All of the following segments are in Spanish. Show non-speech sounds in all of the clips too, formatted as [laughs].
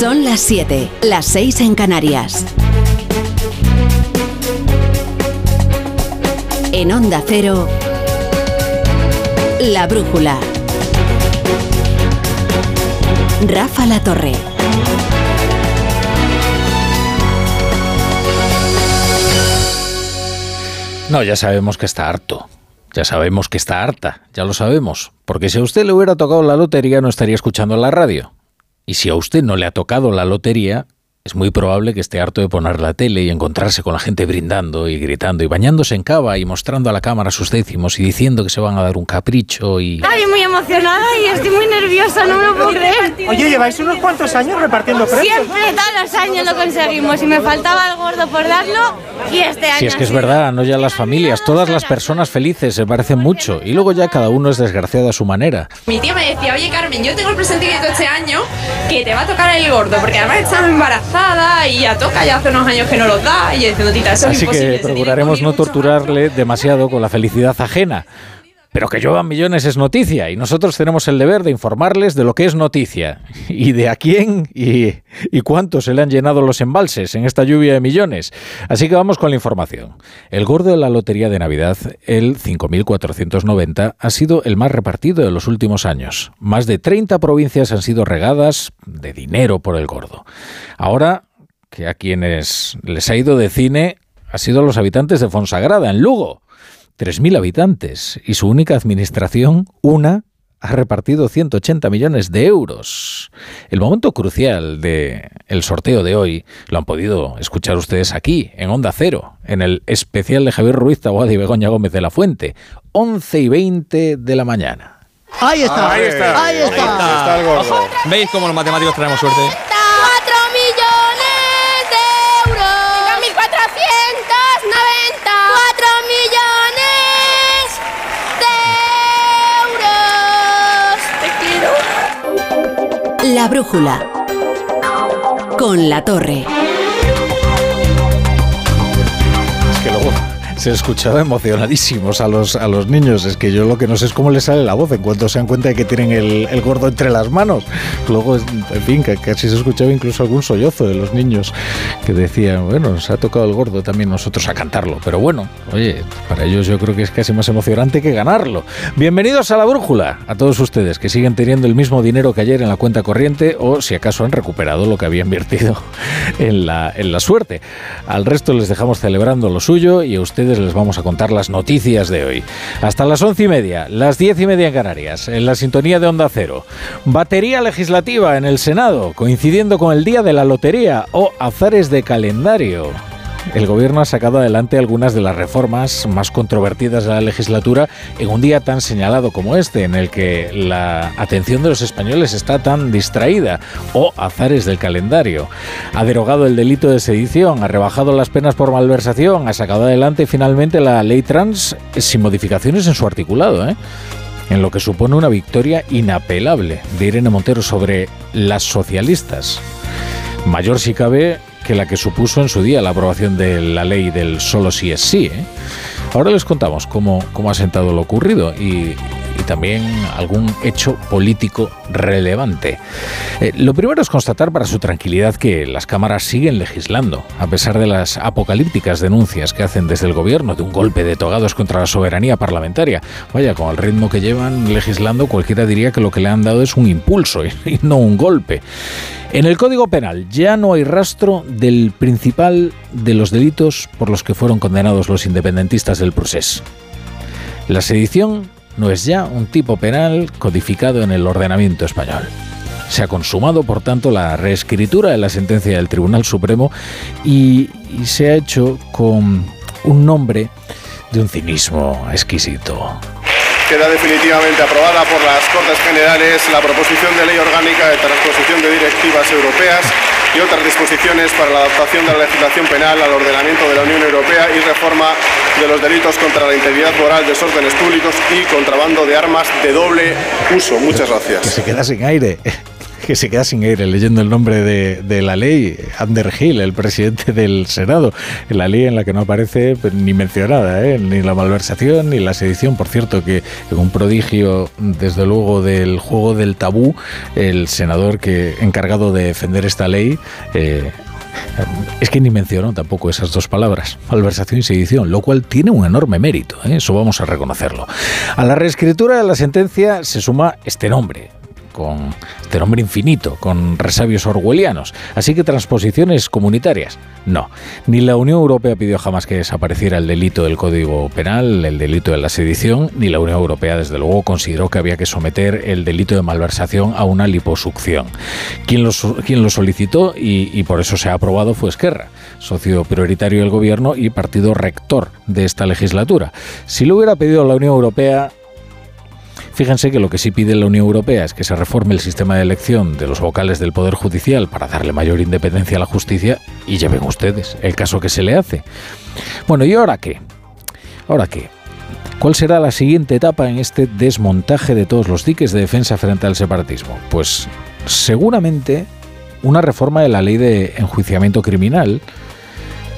Son las 7, las 6 en Canarias. En Onda Cero, La Brújula. Rafa La Torre. No, ya sabemos que está harto. Ya sabemos que está harta, ya lo sabemos. Porque si a usted le hubiera tocado la lotería no estaría escuchando la radio. Y si a usted no le ha tocado la lotería, es muy probable que esté harto de poner la tele y encontrarse con la gente brindando y gritando y bañándose en cava y mostrando a la cámara sus décimos y diciendo que se van a dar un capricho y... Ay, muy emocionada y estoy muy nerviosa, no me lo puedo creer. Oye, lleváis unos cuantos años repartiendo premios. Siempre todos los años lo conseguimos y me faltaba el gordo por darlo y este año... Si es que es verdad, no ya las familias, todas las personas felices se parecen mucho y luego ya cada uno es desgraciado a su manera. Mi tía me decía, oye Carmen, yo tengo el presentimiento este año que te va a tocar el gordo porque además estás embarazada y ya toca, ya hace unos años que no lo da y diciendo, tita, eso Así es que imposible. procuraremos no torturarle demasiado con la felicidad ajena. Pero que lluevan millones es noticia y nosotros tenemos el deber de informarles de lo que es noticia [laughs] y de a quién y, y cuánto se le han llenado los embalses en esta lluvia de millones. Así que vamos con la información. El gordo de la Lotería de Navidad, el 5.490, ha sido el más repartido de los últimos años. Más de 30 provincias han sido regadas de dinero por el gordo. Ahora que a quienes les ha ido de cine ha sido a los habitantes de Fonsagrada, en Lugo. 3.000 habitantes y su única administración, una, ha repartido 180 millones de euros. El momento crucial del el sorteo de hoy lo han podido escuchar ustedes aquí, en Onda Cero, en el especial de Javier Ruiz Taboada y Begoña Gómez de la Fuente, 11 y 20 de la mañana. Ahí está. Ahí está. Ahí está. Está el gordo. ¿Veis cómo los matemáticos tenemos suerte? La Brújula. Con La Torre. Se escuchaba emocionadísimos a los, a los niños. Es que yo lo que no sé es cómo les sale la voz en cuanto se dan cuenta de que tienen el, el gordo entre las manos. Luego, en fin, casi se escuchaba incluso algún sollozo de los niños que decían, bueno, nos ha tocado el gordo también nosotros a cantarlo. Pero bueno, oye, para ellos yo creo que es casi más emocionante que ganarlo. Bienvenidos a la brújula, a todos ustedes que siguen teniendo el mismo dinero que ayer en la cuenta corriente o si acaso han recuperado lo que habían invertido [laughs] en la, en la suerte. Al resto les dejamos celebrando lo suyo y a ustedes les vamos a contar las noticias de hoy. Hasta las once y media, las diez y media en Canarias, en la sintonía de Onda Cero. Batería legislativa en el Senado, coincidiendo con el día de la lotería o azares de calendario. El gobierno ha sacado adelante algunas de las reformas más controvertidas de la legislatura en un día tan señalado como este, en el que la atención de los españoles está tan distraída, o azares del calendario. Ha derogado el delito de sedición, ha rebajado las penas por malversación, ha sacado adelante finalmente la ley trans sin modificaciones en su articulado, ¿eh? en lo que supone una victoria inapelable de Irene Montero sobre las socialistas. Mayor si cabe que la que supuso en su día la aprobación de la ley del solo sí es sí. ¿eh? Ahora les contamos cómo, cómo ha sentado lo ocurrido y, y también algún hecho político relevante. Eh, lo primero es constatar para su tranquilidad que las cámaras siguen legislando, a pesar de las apocalípticas denuncias que hacen desde el gobierno de un golpe de togados contra la soberanía parlamentaria. Vaya, con el ritmo que llevan legislando, cualquiera diría que lo que le han dado es un impulso [laughs] y, no un golpe. En el Código Penal ya no hay rastro del principal de los delitos por los que fueron condenados los independentistas del procés. La sedición no es ya un tipo penal codificado en el ordenamiento español. Se ha consumado, por tanto, la reescritura de la sentencia del Tribunal Supremo y, se ha hecho con un nombre de un cinismo exquisito. Queda definitivamente aprobada por las Cortes Generales la proposición de ley orgánica de transposición de directivas europeas y otras disposiciones para la adaptación de la legislación penal al ordenamiento de la Unión Europea y reforma de los delitos contra la integridad moral, desórdenes públicos y contrabando de armas de doble uso. Muchas Que gracias. se queda sin aire. Que se queda sin aire leyendo el nombre de, de la ley, Ander Hill, el presidente del Senado, la ley en la que no aparece pues, ni mencionada, ¿eh? ni la malversación ni la sedición. Por cierto, que un prodigio, desde luego, del juego del tabú, el senador que encargado de defender esta ley eh, es que ni mencionó tampoco esas dos palabras, malversación y sedición, lo cual tiene un enorme mérito, ¿eh? eso vamos a reconocerlo. A la reescritura de la sentencia se suma este nombre, con este nombre infinito, con resabios orwellianos. Así que transposiciones comunitarias, no. Ni la Unión Europea pidió jamás que desapareciera el delito del Código Penal, el delito de la sedición, ni la Unión Europea, desde luego, consideró que había que someter el delito de malversación a una liposucción. Quien lo, solicitó y por eso se ha aprobado fue Esquerra, socio prioritario del gobierno y partido rector de esta legislatura. Si lo hubiera pedido la Unión Europea, Fíjense que lo que sí pide la Unión Europea es que se reforme el sistema de elección de los vocales del Poder Judicial para darle mayor independencia a la justicia y ya ven ustedes el caso que se le hace. Bueno, ¿y ahora qué? ¿Ahora qué? ¿Cuál será la siguiente etapa en este desmontaje de todos los diques de defensa frente al separatismo? Pues seguramente una reforma de la ley de enjuiciamiento criminal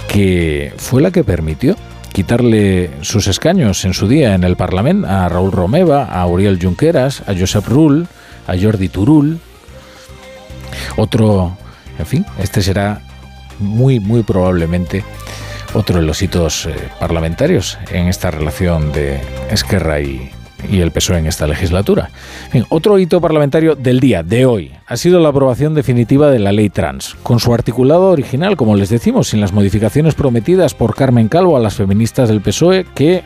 que fue la que permitió quitarle sus escaños en su día en el Parlamento a Raúl Romeva, a Uriel Junqueras, a Josep Rull, a Jordi Turul. Otro, en fin, este será muy, muy probablemente otro de los hitos eh, parlamentarios en esta relación de Esquerra y, y el PSOE en esta legislatura. Bien, otro hito parlamentario del día de hoy ha sido la aprobación definitiva de la ley trans, con su articulado original, como les decimos, sin las modificaciones prometidas por Carmen Calvo a las feministas del PSOE que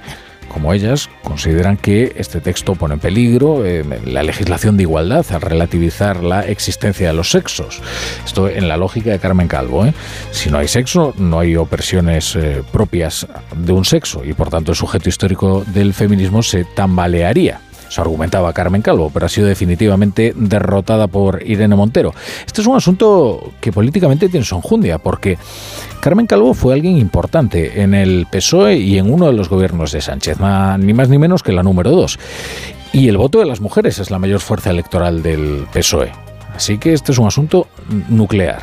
como ellas, consideran que este texto pone en peligro eh, la legislación de igualdad al relativizar la existencia de los sexos. Esto en la lógica de Carmen Calvo. ¿eh? Si no hay sexo, no hay opresiones eh, propias de un sexo y por tanto el sujeto histórico del feminismo se tambalearía. Eso argumentaba Carmen Calvo, pero ha sido definitivamente derrotada por Irene Montero. Este es un asunto que políticamente tiene su enjundia, porque Carmen Calvo fue alguien importante en el PSOE y en uno de los gobiernos de Sánchez, ni más ni menos que la número dos. Y el voto de las mujeres es la mayor fuerza electoral del PSOE. Así que este es un asunto nuclear.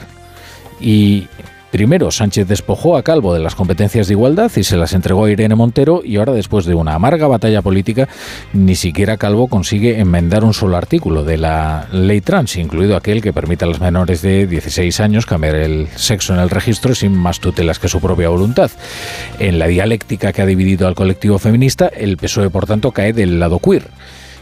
Y Primero, Sánchez despojó a Calvo de las competencias de igualdad y se las entregó a Irene Montero y ahora, después de una amarga batalla política, ni siquiera Calvo consigue enmendar un solo artículo de la ley trans, incluido aquel que permite a las menores de 16 años cambiar el sexo en el registro sin más tutelas que su propia voluntad. En la dialéctica que ha dividido al colectivo feminista, el PSOE, por tanto, cae del lado queer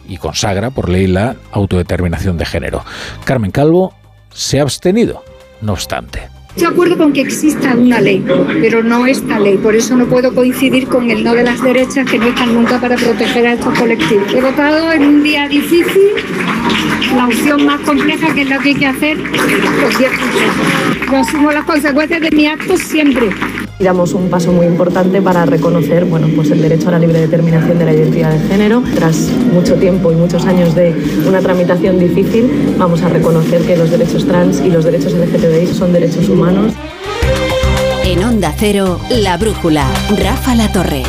y consagra por ley la autodeterminación de género. Carmen Calvo se ha abstenido, no obstante. Estoy de acuerdo con que exista una ley, pero no esta ley. Por eso no puedo coincidir con el no de las derechas que no están nunca para proteger a estos colectivos. He votado en un día difícil la opción más compleja que es la que hay que hacer. Pues yo asumo las consecuencias de mi acto siempre. Damos un paso muy importante para reconocer bueno, pues el derecho a la libre determinación de la identidad de género. Tras mucho tiempo y muchos años de una tramitación difícil, vamos a reconocer que los derechos trans y los derechos LGTBI son derechos humanos. En Onda Cero, La Brújula, Rafa La Torre.